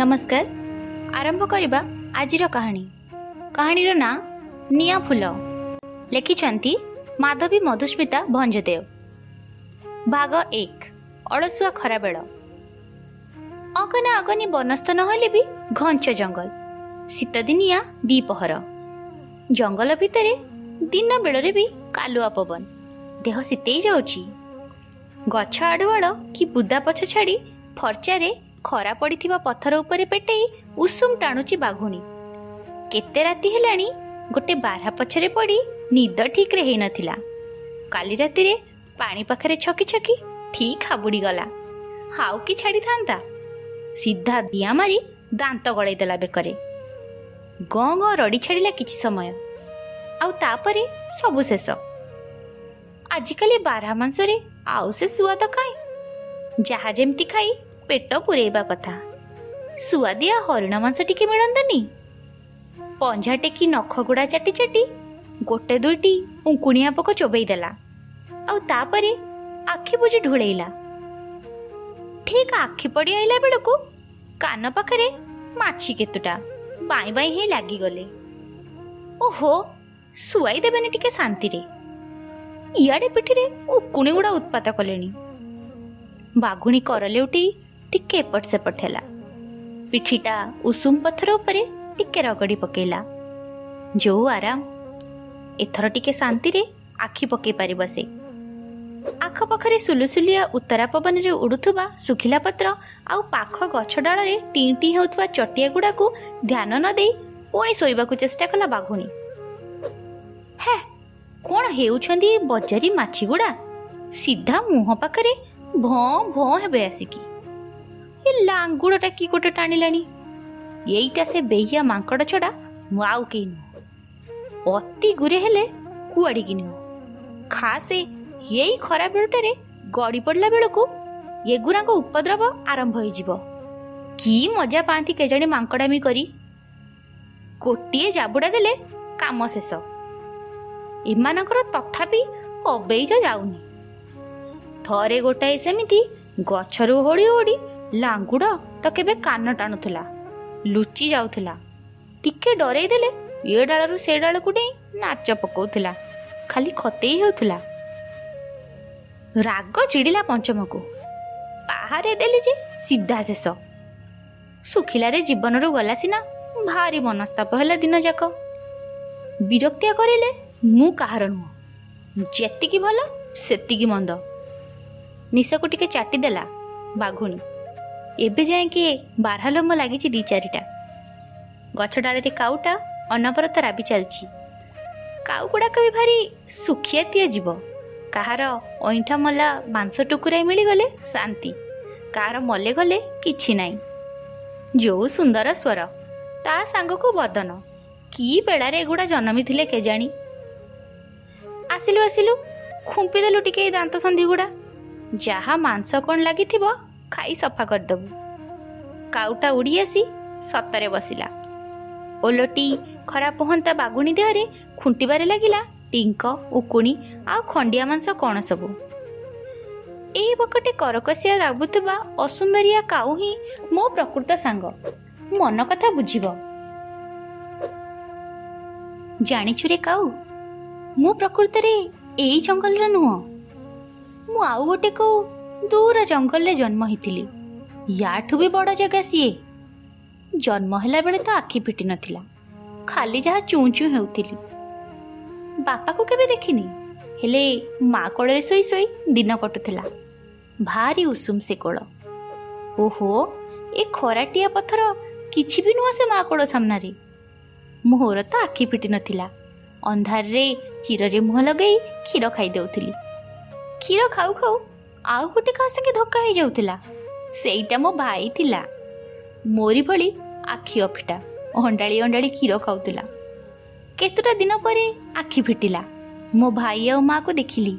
ନମସ୍କାର ଆରମ୍ଭ କରିବା ଆଜିର କାହାଣୀ। କାହାଣୀର ନାଁ ନିଆଁ ଫୁଲ। ଲେଖିଛନ୍ତି ମାଧବୀ ମଧୁସ୍ମିତା ଭଞ୍ଜଦେବ ଭାଗ ଏକ ଅଳସୁଆ ଖରାବେଳ। ଅଗନା ଅଗନି ବନସ୍ଥ ନହେଲେ ବି ଘଞ୍ଚ ଜଙ୍ଗଲ ଶୀତଦିନିଆ ଦ୍ୱିପହର ଜଙ୍ଗଲ ଭିତରେ ଦିନ ବେଳରେ ବି କାଲୁଆ ପବନ ଦେହ ଶୀତେଇ ଯାଉଛି। ଗଛ ଆଡ଼ୁଆଳ କି ବୁଦା ପଛ ଛାଡ଼ି ଫର୍ଚ୍ଚାରେ ଖରା ପଡ଼ିଥିବା ପଥର ଉପରେ ପେଟେଇ ଉଷୁମ ଟାଣୁଛି ବାଘୁଣୀ। କେତେ ରାତି ହେଲାଣି ଗୋଟେ ବାରହା ପଛରେ ପଡ଼ି ନିଦ ଠିକ୍ରେ ହେଇନଥିଲା। କାଲି ରାତିରେ ପାଣି ପାଖରେ ଛକି ଛକି ଠିକ୍ ହାବୁଡ଼ିଗଲା। ହାଉ କି ଛାଡ଼ିଥାନ୍ତା? ସିଧା ଦିଆଁ ମାରି ଦାନ୍ତ ଗଳେଇ ଦେଲା ବେକରେ। ଗଁ ଗଁ ରଡ଼ି ଛାଡ଼ିଲା କିଛି ସମୟ। ଆଉ ତାପରେ ସବୁ ଶେଷ। ଆଜିକାଲି ବାରହା ମାଂସରେ ଆଉ ସେ ସୁଆଦ କାହିଁ ଯାହା ଯେମିତି ଖାଇ ପେଟ ପୂରେଇବା କଥା ସୁଆଦିଆ ହରିଣ ମାଂସ ଟିକେ ମିଳନ୍ତାନି? ପଞ୍ଝା ଟେକି ନଖ ଗୁଡ଼ା ଚାଟି ଚାଟି ଗୋଟେ ଦୁଇଟି ଉଙ୍କୁଣିଆ ପୋକ ଚୋବେଇ ଦେଲା। ଆଉ ତାପରେ ଆଖି ବୁଜି ଢୁଳେଇଲା। ଠିକ୍ ଆଖି ପଡ଼ି ଆଇଲା ବେଳକୁ କାନ ପାଖରେ ମାଛି କେତୁଟା ବାଇଁ ବାଇଁ ହେଇ ଲାଗିଗଲେ। ଓହୋ ଶୁଆଇ ଦେବେନି ଟିକେ ଶାନ୍ତିରେ। ଇଆଡ଼େ ପିଠିରେ ଉକୁଣି ଗୁଡ଼ା ଉତ୍ପାତ କଲେଣି। ବାଘୁଣୀ କର ଲେଉଟି ଟିକେ ଏପଟ ସେପଟ ହେଲା ପିଠିଟା ଉଷୁମ ପଥର ଉପରେ ଟିକେ ରଗଡ଼ି ପକେଇଲା ଯୋଉ ଆରାମ ଏଥର ଟିକେ ଶାନ୍ତିରେ ଆଖି ପକେଇ ପାରିବ ସେ ଆଖପାଖରେ ସୁଲୁସୁଲିଆ ଉତ୍ତରା ପବନରେ ଉଡୁଥିବା ଶୁଖିଲା ପତ୍ର ଆଉ ପାଖ ଗଛ ଡାଳରେ ଟିଁ ଟିଁ ହେଉଥିବା ଚଟିଆ ଗୁଡ଼ାକୁ ଧ୍ୟାନ ନ ଦେଇ ପୁଣି ଶୋଇବାକୁ ଚେଷ୍ଟା କଲା ବାଘୁଣୀ ହେ କ'ଣ ହେଉଛନ୍ତି ଏ ବଜାରୀ ମାଛିଗୁଡ଼ା ସିଧା ମୁହଁ ପାଖରେ ଭଁ ଭଁ ହେବେ ଆସିକି ଏ ଲାଙ୍ଗୁଡ଼ଟା କି ଗୋଟେ ଟାଣିଲାଣି ଏଇଟା ସେ ବେହିଆ ମାଙ୍କଡ଼ ଛଡ଼ା ମୁଁ ଆଉ କେହି ନୁହଁ ଅତି ଗୁରେ ହେଲେ କୁଆଡ଼ିକି ନୁହଁ ଖାସେ ଏଇ ଖରା ବେଳଟାରେ ଗଡ଼ି ପଡ଼ିଲା ବେଳକୁ ଏଗୁରାଙ୍କ ଉପଦ୍ରବ ଆରମ୍ଭ ହେଇଯିବ କି ମଜା ପାଆନ୍ତି କେଜାଣି ମାଙ୍କଡ଼ାମି କରି ଗୋଟିଏ ଜାବୁଡ଼ା ଦେଲେ କାମ ଶେଷ ଏମାନଙ୍କର ତଥାପି ଅବେଇଜ ଯାଉନି ଥରେ ଗୋଟାଏ ସେମିତି ଗଛରୁ ହୋଡ଼ି ହୋଡ଼ି ଲାଙ୍ଗୁଡ଼ ତ କେବେ କାନ ଟାଣୁଥିଲା। ଲୁଚି ଯାଉଥିଲା। ଟିକେ ଡରେଇ ଦେଲେ ଏ ଡାଳରୁ ସେ ଡାଳକୁ ଡେଇଁ ନାଚ ପକାଉଥିଲା। ଖାଲି ଖତେଇ ହେଉଥିଲା। ରାଗ ଚିଡ଼ିଲା ପଞ୍ଚମକୁ। ବାହାରେ ଦେଲି ଯେ ସିଧା ଶେଷ। ଶୁଖିଲାରେ ଜୀବନରୁ ଗଲା ସିନା ଭାରି ମନସ୍ତାପ ହେଲା ଦିନ ଯାକ। ବିରକ୍ତିଆ କରିଲେ ମୁଁ କାହାର ନୁହଁ। ଯେତିକି ଭଲ ସେତିକି ମନ୍ଦ। ନିଶକୁ ଟିକେ ଚାଟିଦେଲା ବାଘୁଣୀ। ଏବେ ଯାଇକି ବାରହାଲୋମ ଲାଗିଛି ଦି ଚାରିଟା। ଗଛ ଡାଳରେ କାଉଟା ଅନବରତ ରାବି ଚାଲିଛି। କାଉ ଗୁଡ଼ାକ ବି ଭାରି ସୁଖିଆତିଆ ଯିବ କାହାର ଅଇଁଠା ମଲା ମାଂସ ଟୁକୁରାଇ ମିଳିଗଲେ ଶାନ୍ତି। କାହାର ମଲେ ଗଲେ କିଛି ନାହିଁ। ଯୋଉ ସୁନ୍ଦର ସ୍ୱର ତା ସାଙ୍ଗକୁ ବଦନ। କି ବେଳାରେ ଏଗୁଡ଼ା ଜନ୍ମିଥିଲେ କେଜାଣି? ଆସିଲୁ ଆସିଲୁ ଖୁମ୍ପିଦେଲୁ ଟିକେ ଏଇ ଦାନ୍ତ ସନ୍ଧି ଗୁଡ଼ା ଯାହା ମାଂସ କ'ଣ ଲାଗିଥିବ ଖାଇ ସଫା କରିଦେବୁ। କାଉଟା ଉଡ଼ି ଆସି ସତରେ ବସିଲା। ଓଲଟି ଖରା ପହନ୍ତା ବାଗୁଣୀ ଦେହରେ ଖୁଣ୍ଟିବାରେ ଲାଗିଲା ଟିଙ୍କ ଉକୁଣି ଆଉ ଖଣ୍ଡିଆ ମାଂସ କ'ଣ ସବୁ। ଏଇ ବକଟେ କରକସିଆ ରାବୁଥିବା ଅସୁନ୍ଦରିଆ କାଉ ହିଁ ମୋ ପ୍ରକୃତ ସାଙ୍ଗ। ମନ କଥା ବୁଝିବ। ଜାଣିଛୁ ରେ କାଉ ମୁଁ ପ୍ରକୃତରେ ଏଇ ଜଙ୍ଗଲର ନୁହଁ। ମୁଁ ଆଉ ଗୋଟେ କୋଉ ଦୂର ଜଙ୍ଗଲରେ ଜନ୍ମ ହେଇଥିଲି। ୟାଠୁ ବି ବଡ଼ ଜାଗା ସିଏ। ଜନ୍ମ ହେଲା ବେଳେ ତ ଆଖି ଫିଟି ନଥିଲା। ଖାଲି ଯାହା ଚୁଁ ଚୁଁ ହେଉଥିଲି। ବାପାକୁ କେବେ ଦେଖିନି। ହେଲେ ମା କୋଳରେ ଶୋଇ ଶୋଇ ଦିନ କଟୁଥିଲା। ଭାରି ଉଷୁମ ସେ କୋଳ। ଓହୋ ଏ ଖରାଟିଆ ପଥର କିଛି ବି ନୁହଁ ସେ ମା କୋଳ ସାମ୍ନାରେ। ମୋର ତ ଆଖି ଫିଟି ନଥିଲା। ଅନ୍ଧାରରେ ଚିରରେ ମୁହଁ ଲଗେଇ କ୍ଷୀର ଖାଇଦେଉଥିଲି କ୍ଷୀର ଖାଉ ଖାଉ ଆଉ ଗୋଟେ କାହା ସାଙ୍ଗେ ଧକ୍କା ହେଇଯାଉଥିଲା। ସେଇଟା ମୋ ଭାଇ ଥିଲା। ମୋରି ଭଳି ଆଖି ଅଫିଟା ଅଣ୍ଡାଳି ଅଣ୍ଡାଳି କ୍ଷୀର ଖାଉଥିଲା। କେତେଟା ଦିନ ପରେ ଆଖି ଫିଟିଲା। ମୋ ଭାଇ ଆଉ ମାଆକୁ ଦେଖିଲି।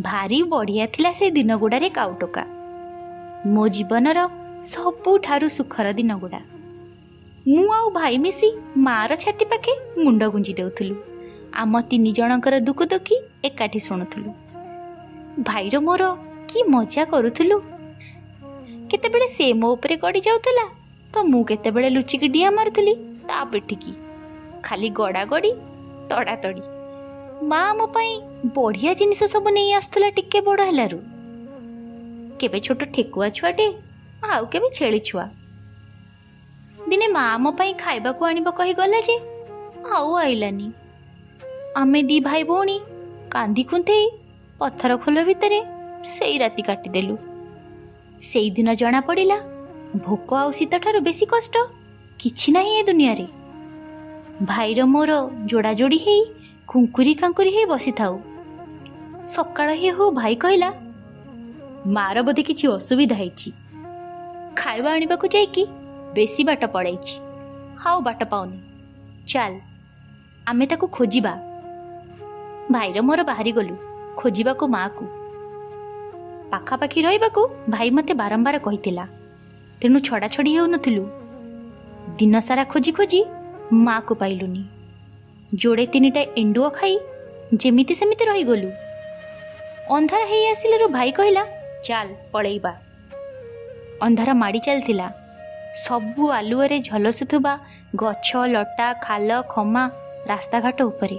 ଭାରି ବଢ଼ିଆ ଥିଲା ସେ ଦିନ ଗୁଡ଼ାରେ କାଉଟୋକା। ମୋ ଜୀବନର ସବୁଠାରୁ ସୁଖର ଦିନ ଗୁଡ଼ା ମୁଁ ଆଉ ଭାଇ ମିଶି ମାଆର ଛାତି ପାଖେ ମୁଣ୍ଡ ଗୁଞ୍ଜି ଦେଉଥିଲୁ। ଆମ ତିନି ଜଣଙ୍କର ଦୁଃଖ ଦୁଃଖୀ ଏକାଠି ଶୁଣୁଥିଲୁ। ଭାଇର ମୋର କି ମଜା କରୁଥିଲୁ? କେତେବେଳେ ସେ ମୋ ଉପରେ ଗଡ଼ି ଯାଉଥିଲା ତ ତ ମୁଁ କେତେବେଳେ ଲୁଚିକି ଡିଆ ମାରୁଥିଲି ତା ପିଠିକି। ଖାଲି ଗଡ଼ା ଗଡ଼ି ତଡ଼ାତଡ଼ି। ମା ମୋ ପାଇଁ ବଢ଼ିଆ ଜିନିଷ ସବୁ ନେଇ ଆସୁଥିଲା ଟିକେ ବଡ଼ ହେଲାରୁ। କେବେ ଛୋଟ ଠେକୁଆ ଛୁଆଟେ ଆଉ କେବେ ଛେଳି ଛୁଆ। ଦିନେ ମା ମୋ ପାଇଁ ଖାଇବାକୁ ଆଣିବ କହି ଗଲା ଯେ ଆଉ ଆଇଲାନି। ଆମେ ଦି ଭାଇ ଭଉଣୀ କାନ୍ଦି କୁନ୍ଥେଇ ପଥର ଖୋଲ ଭିତରେ ସେଇ ରାତି କାଟିଦେଲୁ। ସେଇଦିନ ଜଣା ପଡ଼ିଲା ଭୋକ ଆଉ ଶୀତ ଠାରୁ ବେଶୀ କଷ୍ଟ କିଛି ନାହିଁ ଏ ଦୁନିଆରେ। ଭାଇର ମୋର ଯୋଡ଼ା ଯୋଡ଼ି ହେଇ କୁଙ୍କୁରି କାଙ୍କୁରି ହେଇ ବସିଥାଉ। ସକାଳ ହେ ହଉ ଭାଇ କହିଲା ମାର ବୋଧେ କିଛି ଅସୁବିଧା ହେଇଛି। ଖାଇବା ଆଣିବାକୁ ଯାଇକି ବେଶୀ ବାଟ ପଳାଇଛି। ଆଉ ବାଟ ପାଉନି। ଚାଲ ଆମେ ତାକୁ ଖୋଜିବା। ଭାଇର ମୋର ବାହାରି ଗଲୁ ଖୋଜିବାକୁ ମାଆକୁ। ପାଖାପାଖି ରହିବାକୁ ଭାଇ ମୋତେ ବାରମ୍ବାର କହିଥିଲା ତେଣୁ ଛଡ଼ାଛଡ଼ି ହେଉନଥିଲୁ। ଦିନସାରା ଖୋଜି ଖୋଜି ମାଆକୁ ପାଇଲୁନି। ଯୋଡ଼େ ତିନିଟା ଏଣ୍ଡୁଅ ଖାଇ ଯେମିତି ସେମିତି ରହିଗଲୁ। ଅନ୍ଧାର ହେଇ ଆସିଲାରୁ ଭାଇ କହିଲା ଚାଲ ପଳେଇବା। ଅନ୍ଧାର ମାଡ଼ି ଚାଲିଥିଲା। ସବୁ ଆଲୁଅରେ ଝଲସୁଥିବା ଗଛ ଲଟା ଖାଲ ଖମା ରାସ୍ତାଘାଟ ଉପରେ।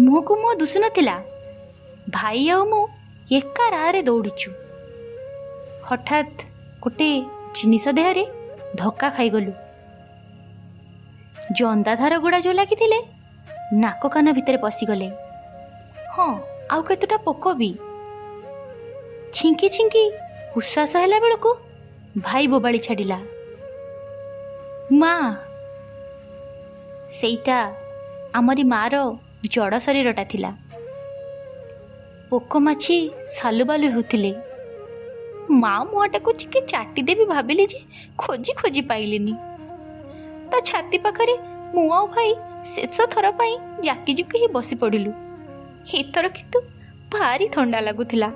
ମୁହଁକୁ ମୁହଁ ଦୁଷୁନଥିଲା। ଭାଇ ଆଉ ମୁଁ ଏକା ରାହାରେ ଦୌଡ଼ିଛୁ। ହଠାତ୍ ଗୋଟେ ଜିନିଷ ଦେହରେ ଧକ୍କା ଖାଇଗଲୁ। ଜନ୍ଦାଧାର ଗୁଡ଼ା ଯୋଉ ଲାଗିଥିଲେ ନାକ କାନ ଭିତରେ ପଶିଗଲେ। ହଁ ଆଉ କେତେଟା ପୋକ ବି। ଛିଙ୍କି ଛିଙ୍କି ଉଶ୍ୱାସ ହେଲା ବେଳକୁ ଭାଇ ବୋବାଳି ଛାଡ଼ିଲା। ମା ସେଇଟା ଆମରି ମାର ଜଡ଼ ଶରୀରଟା ଥିଲା। ପୋକ ମାଛି ସାଲୁବାଲୁ ହେଉଥିଲେ। ମା ମୁହଁଟାକୁ ଟିକେ ଚାଟିଦେବି ଭାବିଲି ଯେ ଖୋଜି ଖୋଜି ପାଇଲିନି। ତା ଛାତି ପାଖରେ ମୁଁ ଆଉ ଭାଇ ଶେଷ ଥର ପାଇଁ ଜାକି ଜୁକି ହେଇ ବସି ପଡ଼ିଲୁ। ଏଥର କିନ୍ତୁ ଭାରି ଥଣ୍ଡା ଲାଗୁଥିଲା।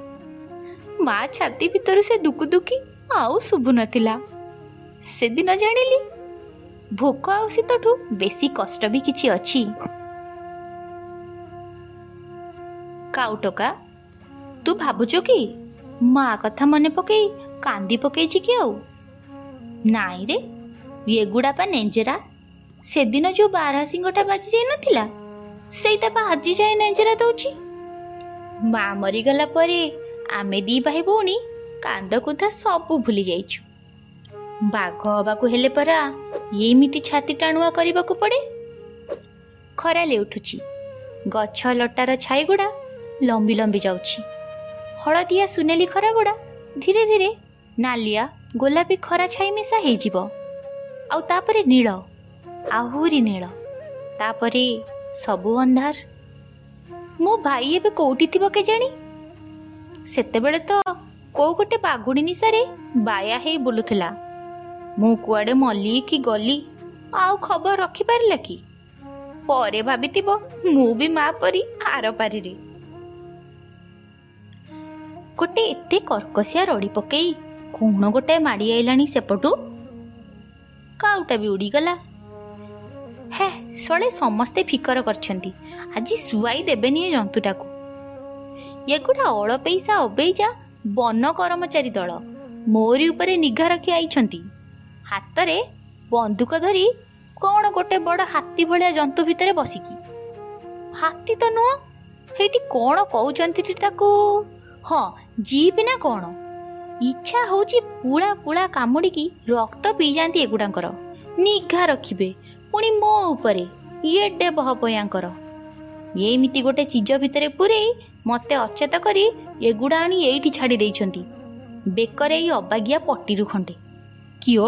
ମା ଛାତି ଭିତରୁ ସେ ଦୁକୁ ଦୁକି ଆଉ ଶୁଭୁ ନଥିଲା ସେଦିନ ଜାଣିଲି ଭୋକ ଆଉ ଶୀତଠୁ ବେଶୀ କଷ୍ଟ ବି କିଛି ଅଛି। କାଉଟକା ତୁ ଭାବୁଛୁ କି ମା କଥା ମନେ ପକେଇ କାନ୍ଦି ପକେଇଛି କି ଆଉ ନାଇଁ ରେ ଏଗୁଡ଼ା ପା ନେଞ୍ଜେରା ସେଦିନ ଯୋଉ ବାରା ସିଂହଟା ବାଜି ଯାଇନଥିଲା ସେଇଟା ପା ଆଜି ଯାଏ ନେଞ୍ଜେରା ଦଉଛି ମା ମରିଗଲା ପରେ ଆମେ ଦି ଭାଇ ଭଉଣୀ କାନ୍ଦ କୁନ୍ଥା ସବୁ ଭୁଲି ଯାଇଛୁ ବାଘ ହବାକୁ ହେଲେ ପରା ଏମିତି ଛାତି ଟାଣୁଆ କରିବାକୁ ପଡ଼େ ଖରା ଲେଉଠୁଛି ଗଛ ଲଟାର ଛାଇଗୁଡ଼ା ଲମ୍ବି ଲମ୍ବି ଯାଉଛି। ହଳଦିଆ ସୁନେଲି ଖରାଗୁଡ଼ା ଧୀରେ ଧୀରେ ନାଲିଆ ଗୋଲାପୀ ଖରା ଛାଇ ମିଶା ହେଇଯିବ। ଆଉ ତାପରେ ନୀଳ ଆହୁରି ନୀଳ ତାପରେ ସବୁ ଅନ୍ଧାର। ମୋ ଭାଇ ଏବେ କୋଉଠି ଥିବ କେଜାଣି? ସେତେବେଳେ ତ କୋଉ ଗୋଟେ ବାଘୁଣୀ ନିଶାରେ ବାୟା ହେଇ ବୁଲୁଥିଲା। ମୁଁ କୁଆଡ଼େ ମଲି କି ଗଲି ଆଉ ଖବର ରଖିପାରିଲା କି? ପରେ ଭାବିଥିବ ମୁଁ ବି ମା ପରି ଆର ପାରିରେ। ଗୋଟେ ଏତେ କର୍କଶିଆ ରଡ଼ି ପକେଇ କଣ ଗୋଟେ ମାଡ଼ି ଆଇଲାଣି ସେପଟୁ। କାଉଟା ବି ଉଡ଼ିଗଲା। ହେ ଶଳେ ସମସ୍ତେ ଫିକର କରିଛନ୍ତି। ଆଜି ଶୁଆଇ ଦେବେନି ଏ ଜନ୍ତୁଟାକୁ। ଏଗୁଡ଼ା ଅଳପେଇସା ଅବେଇଜା ବନ କର୍ମଚାରୀ ଦଳ ମୋରି ଉପରେ ନିଘା ରଖି ଆଇଛନ୍ତି। ହାତରେ ବନ୍ଧୁକ ଧରି କଣ ଗୋଟେ ବଡ଼ ହାତୀ ଭଳିଆ ଜନ୍ତୁ ଭିତରେ ବସିକି। ହାତୀ ତ ନୁହଁ ସେଇଠି କଣ କହୁଛନ୍ତି ତାକୁ? ହଁ ଜିପ୍ ନା କଣ? ଇଚ୍ଛା ହଉଛି ପୁଳା ପୁଳା କାମୁଡ଼ିକି ରକ୍ତ ପିଇଯାଆନ୍ତି ଏଗୁଡ଼ାଙ୍କର। ନିଘା ରଖିବେ ପୁଣି ମୋ ଉପରେ ଇଏ ଡେବ ହପୟାଙ୍କର ଏମିତି ଗୋଟେ ଚିଜ ଭିତରେ ପୂରେଇ ମତେ ଅଚେତ କରି ଏଗୁଡ଼ା ଆଣି ଏଇଠି ଛାଡ଼ି ଦେଇଛନ୍ତି। ବେକରେ ଏଇ ଅବାଗିଆ ପଟିରୁ ଖଣ୍ଡେ। କିଓ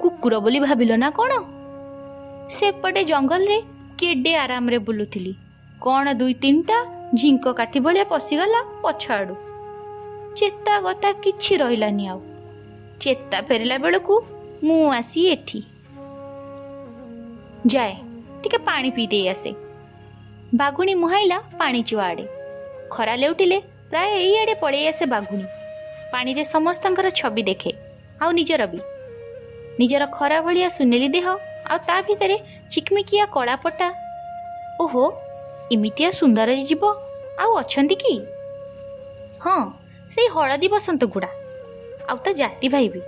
କୁକୁର ବୋଲି ଭାବିଲ ନା କ'ଣ? ସେପଟେ ଜଙ୍ଗଲରେ କେଡ଼େ ଆରାମରେ ବୁଲୁଥିଲି। କ'ଣ ଦୁଇ ତିନିଟା ଝିଙ୍କ କାଠି ଭଳିଆ ପଶିଗଲା ପଛ ଆଡ଼ୁ। ଚେତା ଗତା କିଛି ରହିଲାନି ଆଉ। ଚେତା ଫେରିଲା ବେଳକୁ ମୁଁ ଆସି ଏଠି। ଯାଏ ଟିକେ ପାଣି ପିଇ ଦେଇ ଆସେ। ବାଘୁଣୀ ମୁହାଇଲା ପାଣି ଚୁଆ ଆଡ଼େ। ଖରା ଲେଉଟିଲେ ପ୍ରାୟ ଏଇଆଡ଼େ ପଳେଇ ଆସେ ବାଘୁଣୀ। ପାଣିରେ ସମସ୍ତଙ୍କର ଛବି ଦେଖେ ଆଉ ନିଜର ବି। ନିଜର ଖରା ଭଳିଆ ସୁନେଲି ଦେହ ଆଉ ତା ଭିତରେ ଚିକମିକିଆ କଳାପଟା। ଓହୋ ଏମିତିଆ ସୁନ୍ଦର ଯିବ ଆଉ ଅଛନ୍ତି କି? ହଁ ସେଇ ହଳଦୀ ବସନ୍ତ ଗୁଡ଼ା। ଆଉ ତା ଜାତି ଭାଇ ବି।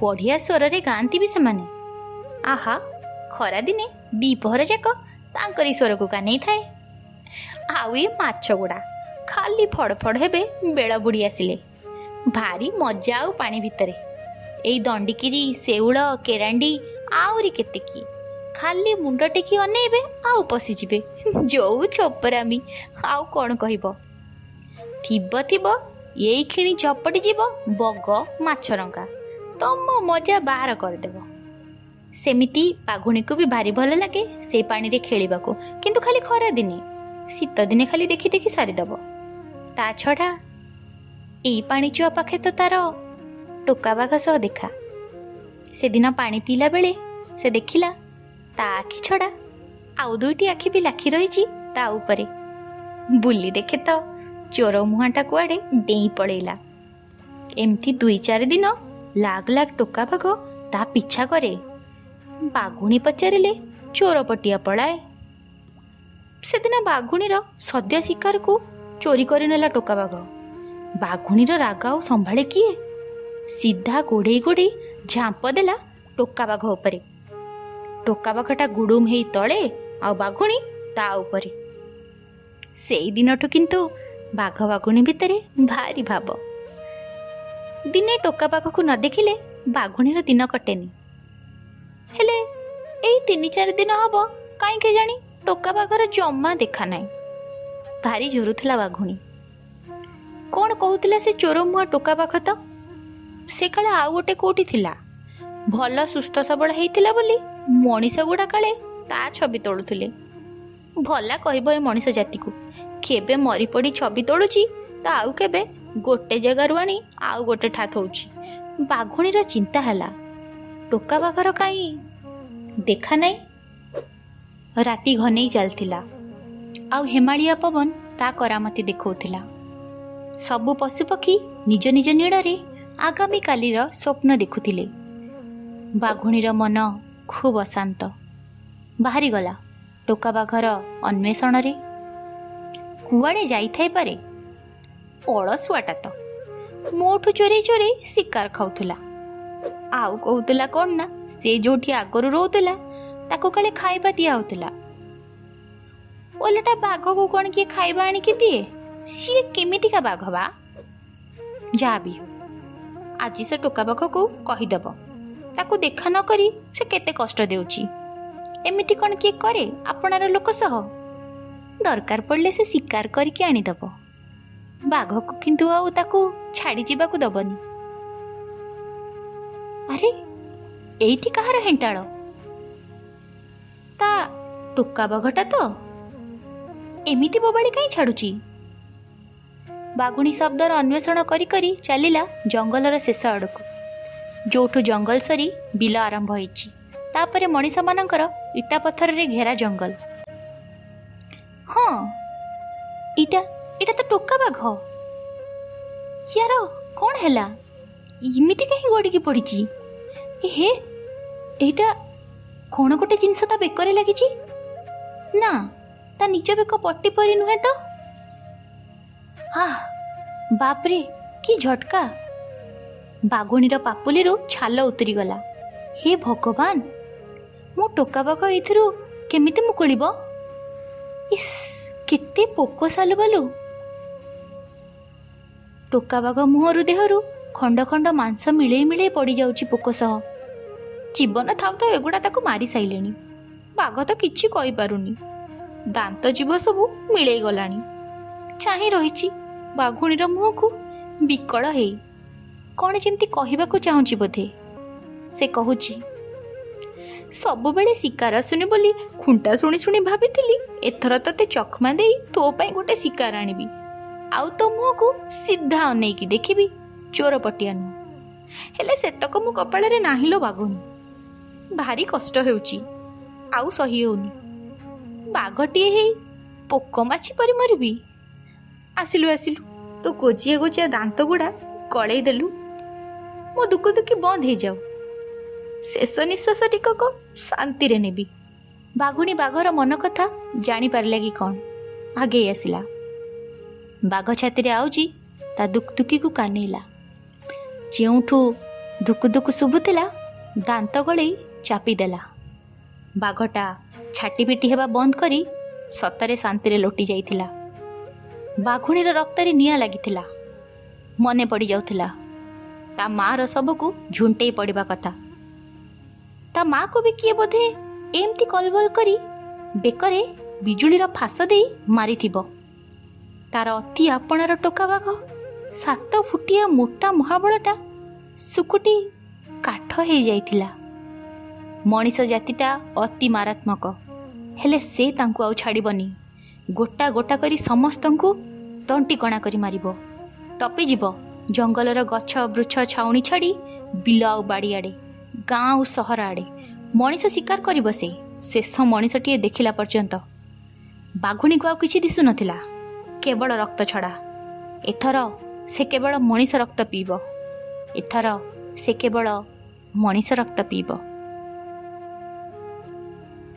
ବଢ଼ିଆ ସ୍ୱରରେ ଗାଆନ୍ତି ବି ସେମାନେ। ଆହା ଖରାଦିନେ ଦ୍ୱିପହର ଯାକ ତାଙ୍କରି ସ୍ୱରକୁ କାନେଇ ଥାଏ। ଆଉ ଏ ମାଛ ଗୁଡ଼ା ଖାଲି ଫଡ଼ ଫଡ଼ ହେବେ ବେଳ ବୁଡ଼ି ଆସିଲେ। ଭାରି ମଜା ଆଉ ପାଣି ଭିତରେ। ଏଇ ଦଣ୍ଡିକିରି ଶେଉଳ କେରାଣ୍ଡି ଆହୁରି କେତେ କିଏ ଖାଲି ମୁଣ୍ଡ ଟେକି ଅନେଇବେ ଆଉ ପଶିଯିବେ। ଯୋଉ ଛୋପରାମି ଆଉ କ'ଣ କହିବ? ଥିବ ଥିବ ଏଇ କ୍ଷଣି ଚପଟି ଯିବ ବଗ ମାଛରଙ୍କା ତମ ମଜା ବାହାର କରିଦେବ ସେମିତି ବାଘୁଣୀକୁ ବି ଭାରି ଭଲ ଲାଗେ ସେଇ ପାଣିରେ ଖେଳିବାକୁ କିନ୍ତୁ ଖାଲି ଖରା ଦିନେ ଶୀତ ଦିନେ ଖାଲି ଦେଖି ଦେଖି ସାରିଦେବ ତା ଛଡ଼ା ଏଇ ପାଣି ଚୁଆ ପାଖେ ତ ତାର ଟୋକା ବାଘ ସହ ଦେଖା ସେଦିନ ପାଣି ପିଇଲା ବେଳେ ସେ ଦେଖିଲା ତା ଆଖି ଛଡ଼ା ଆଉ ଦୁଇଟି ଆଖି ବି ଲାଖି ରହିଛି ତା ଉପରେ ବୁଲି ଦେଖେ ତ ଚୋର ମୁହାଁଟା କୁଆଡ଼େ ଡେଇଁ ପଳେଇଲା। ଏମିତି ଦୁଇ ଚାରି ଦିନ ଲାଗ ଲାଗ ଟୋକା ବାଘ ତା ପିଛା କରେ। ବାଘୁଣୀ ପଚାରିଲେ ଚୋର ପଟିଆ ପଳାଏ। ସେଦିନ ବାଘୁଣୀର ସଦ୍ୟ ଶିକାରକୁ ଚୋରି କରିନେଲା ଟୋକା ବାଘ। ବାଘୁଣୀର ରାଗ ଆଉ ସମ୍ଭାଳେ କିଏ? ସିଧା ଗୋଡ଼େଇ ଗୋଡ଼େଇ ଝାମ୍ପ ଦେଲା ଟୋକା ବାଘ ଉପରେ। ଟୋକା ବାଘଟା ଗୁଡୁମ ହେଇ ତଳେ ଆଉ ବାଘୁଣୀ ତା ଉପରେ। ସେଇ ଦିନଠୁ କିନ୍ତୁ ବାଘ ବାଘୁଣୀ ଭିତରେ ଭାରି ଭାବ। ଦିନେ ଟୋକା ପାଖକୁ ନ ଦେଖିଲେ ବାଘୁଣୀର ଦିନ କଟେନି। ହେଲେ ଏଇ ତିନି ଚାରି ଦିନ ହବ କାହିଁକି ଜାଣି ଟୋକା ବାଘର ଜମା ଦେଖା ନାହିଁ। ଭାରି ଝୁରୁଥିଲା ବାଘୁଣୀ। କ'ଣ କହୁଥିଲା ସେ ଚୋର ମୁହାଁ ଟୋକା ପାଖ ତ? ସେ କାଳେ ଆଉ ଗୋଟେ କୋଉଠି ଥିଲା? ଭଲ ସୁସ୍ଥ ସବଳ ହେଇଥିଲା ବୋଲି ମଣିଷ ଗୁଡ଼ା କାଳେ ତା ଛବି ତୋଳୁଥିଲେ। ଭଲା କହିବ ଏ ମଣିଷ ଜାତିକୁ। କେବେ ମରିପଡ଼ି ଛବି ତୋଳୁଛି ତ ଆଉ କେବେ ଗୋଟେ ଜାଗାରୁ ଆଣି ଆଉ ଗୋଟେ ଠା ଥଉଛି ବାଘୁଣୀର ଚିନ୍ତା ହେଲା ଟୋକା ବାଘର କାହିଁ ଦେଖା ନାହିଁ? ରାତି ଘନେଇ ଚାଲିଥିଲା। ଆଉ ହେମାଳିଆ ପବନ ତା କରାମତି ଦେଖାଉଥିଲା। ସବୁ ପଶୁପକ୍ଷୀ ନିଜ ନିଜ ନୀଡ଼ରେ ଆଗାମୀକାଲିର ସ୍ୱପ୍ନ ଦେଖୁଥିଲେ। ବାଘୁଣୀର ମନ ଖୁବ୍ ଅଶାନ୍ତ। ବାହାରିଗଲା ଟୋକା ବାଘର ଅନ୍ୱେଷଣରେ। କୁଆଡ଼େ ଯାଇଥାଇପାରେ? ଅଳସୁଆଟା ତ। ମୋଠୁ ଚୋରେଇ ଚୋରେଇ ଶିକାର ଖାଉଥିଲା। ଆଉ କହୁଥିଲା କ'ଣ ନା ସେ ଯୋଉଠି ଆଗରୁ ରହୁଥିଲା ତାକୁ କାଳେ ଖାଇବା ଦିଆହଉଥିଲା। ଓଲଟା ବାଘକୁ କ'ଣ କିଏ ଖାଇବା ଆଣିକି ଦିଏ? ସିଏ କେମିତିକା ବାଘ ବା? ଯାହା ବି। ହଉ ଆଜି ସେ ଟୋକା ପାଖକୁ କହିଦେବ। ତାକୁ ଦେଖା ନ କରି ସେ କେତେ କଷ୍ଟ ଦେଉଛି। ଏମିତି କ'ଣ କିଏ କରେ? ଆପଣାର ଲୋକ ସହ। ଦରକାର ପଡ଼ିଲେ ସେ ଶିକାର କରିକି ଆଣିଦେବ। ବାଘକୁ କିନ୍ତୁ ଆଉ ତାକୁ ଛାଡ଼ି ଯିବାକୁ ଦବନି। ଆରେ ଏଇଠି କାହାର ହେଣ୍ଟାଳ ତା ଟୋକା ବାଘଟା ତ? ଏମିତି ବୋବାଳି କାହିଁ ଛାଡୁଛି ବାଗୁଣୀ ଶବ୍ଦର ଅନ୍ୱେଷଣ କରି କରି ଚାଲିଲା ଜଙ୍ଗଲର ଶେଷ ଆଡ଼କୁ। ଯୋଉଠୁ ଜଙ୍ଗଲ ସରି ବିଲ ଆରମ୍ଭ ହେଇଛି ତାପରେ ମଣିଷମାନଙ୍କର ଇଟା ପଥରରେ ଘେରା ଜଙ୍ଗଲ। ହଁ ଏଇଟା ଏଇଟା ତ ଟୋକା ବାଘ ୟାର କ'ଣ ହେଲା ଏମିତି କାହିଁ ଗଡ଼ିକି ପଡ଼ିଛି ହେ ଏଇଟା କ'ଣ ଗୋଟେ ଜିନିଷ ତା ବେକରେ ଲାଗିଛି ନା ତା ନିଜ ବେକ ପଟି ପରି ନୁହେଁ ତ? ହା ବାପରେ କି ଝଟକା? ବାଘୁଣୀର ପାପୁଲିରୁ ଛାଲ ଉତରିଗଲା। ହେ ଭଗବାନ ମୋ ଟୋକା ବାଘ ଏଇଥିରୁ କେମିତି ମୁକୁଳିବ? ଇସ୍ କେତେ ପୋକ ସାଲୁ ବାଲୁ ଟୋକା ବାଘ ମୁହଁରୁ ଦେହରୁ ଖଣ୍ଡ ଖଣ୍ଡ ମାଂସ ମିଳେଇ ମିଳେଇ ପଡ଼ିଯାଉଛି ପୋକ ସହ। ଜୀବନ ଥାଉ ତ ଏଗୁଡ଼ା ତାକୁ ମାରି ସାଇଲେଣି। ବାଘ ତ କିଛି କହିପାରୁନି। ଦାନ୍ତ ଜୀବ ସବୁ ମିଳେଇ ଗଲାଣି। ଚାହିଁ ରହିଛି ବାଘୁଣୀର ମୁହଁକୁ ବିକଳ ହେଇ। କ'ଣ ଯେମିତି କହିବାକୁ ଚାହୁଁଛି ବୋଧେ? ସେ କହୁଛି ସବୁବେଳେ ଶିକାର ଆସୁନି ବୋଲି ଖୁଣ୍ଟା ଶୁଣି ଶୁଣି ଭାବିଥିଲି ଏଥର ତତେ ଚକମା ଦେଇ ତୋ ପାଇଁ ଗୋଟେ ଶିକାର ଆଣିବି। ଆଉ ତୋ ମୁହଁକୁ ସିଧା ଅନେଇକି ଦେଖିବି ଚୋର ପଟିଆ ନୁହଁ। ହେଲେ ସେତକ ମୋ କପାଳରେ ନାହିଁ ଲୋ ବାଘୁଣୀ। ଭାରି କଷ୍ଟ ହେଉଛି ଆଉ ସହି ହେଉନି। ବାଘଟିଏ ହେଇ ପୋକ ମାଛି ପରି ମରିବି। ଆସିଲୁ ଆସିଲୁ ତୋ ଗୋଜିଆ ଗୋଜିଆ ଦାନ୍ତ ଗୁଡ଼ା କଳେଇ ଦେଲୁ। ମୋ ଦୁଃଖ ଦୁଃଖୀ ବନ୍ଦ ହେଇଯାଉ। ଶେଷ ନିଶ୍ୱାସ ଟିକକ ଶାନ୍ତିରେ ନେବି। ବାଘୁଣୀ ବାଘର ମନ କଥା ଜାଣିପାରିଲା କି କ'ଣ? ଆଗେଇ ଆସିଲା। ବାଘ ଛାତିରେ ଆଉଜି ତା ଦୁଃଖ ଦୁଃଖୀକୁ କାନେଇଲା। ଯେଉଁଠୁ ଧୁକୁ ଧୁକୁ ଶୁଭୁଥିଲା ଦାନ୍ତ ଗଳେଇ ଚାପିଦେଲା। ବାଘଟା ଛାଟି ପିଟି ହେବା ବନ୍ଦ କରି ସତରେ ଶାନ୍ତିରେ ଲୋଟି ଯାଇଥିଲା। ବାଘୁଣୀର ରକ୍ତରେ ନିଆଁ ଲାଗିଥିଲା। ମନେ ପଡ଼ିଯାଉଥିଲା ତା ମାଆର ଶବକୁ ଝୁଣ୍ଟେଇ ପଡ଼ିବା କଥା। ତା ମାଆକୁ ବି କିଏ ବୋଧେ ଏମିତି କଲବଲ କରି ବେକରେ ବିଜୁଳିର ଫାସ ଦେଇ ମାରିଥିବ। ତାର ଅତି ଆପଣାର ଟୋକା ବାଘ ସାତ ଫୁଟିଆ ମୋଟା ମହାବଳଟା ଶୁକୁଟି କାଠ ହେଇଯାଇଥିଲା। ମଣିଷ ଜାତିଟା ଅତି ମାରାତ୍ମକ। ହେଲେ ସେ ତାଙ୍କୁ ଆଉ ଛାଡ଼ିବନି। ଗୋଟା ଗୋଟା କରି ସମସ୍ତଙ୍କୁ ତଣ୍ଟିକଣା କରି ମାରିବ। ଟପିଯିବ। ଜଙ୍ଗଲର ଗଛ ବୃଛ ଛାଉଣି ଛାଡ଼ି ବିଲ ଆଉ ବାଡ଼ିଆଡ଼େ। ଗାଁ ଆଉ ସହର ଆଡ଼େ। ମଣିଷ ଶିକାର କରିବ ସେ। ଶେଷ ମଣିଷଟିଏ ଦେଖିଲା ପର୍ଯ୍ୟନ୍ତ। ବାଘୁଣୀକୁ ଆଉ କିଛି ଦିଶୁନଥିଲା କେବଳ ରକ୍ତ ଛଡ଼ା। ଏଥର ସେ କେବଳ ମଣିଷ ରକ୍ତ ପିଇବ। ଏଥର ସେ କେବଳ ମଣିଷ ରକ୍ତ ପିଇବ।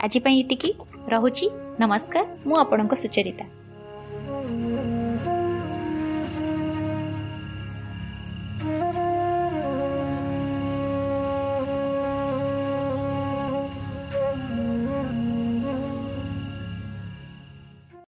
ଆଜି ପାଇଁ ଏତିକି। ରହୁଛି। ନମସ୍କାର। ମୁଁ ଆପଣଙ୍କ ସୁଚରିତା।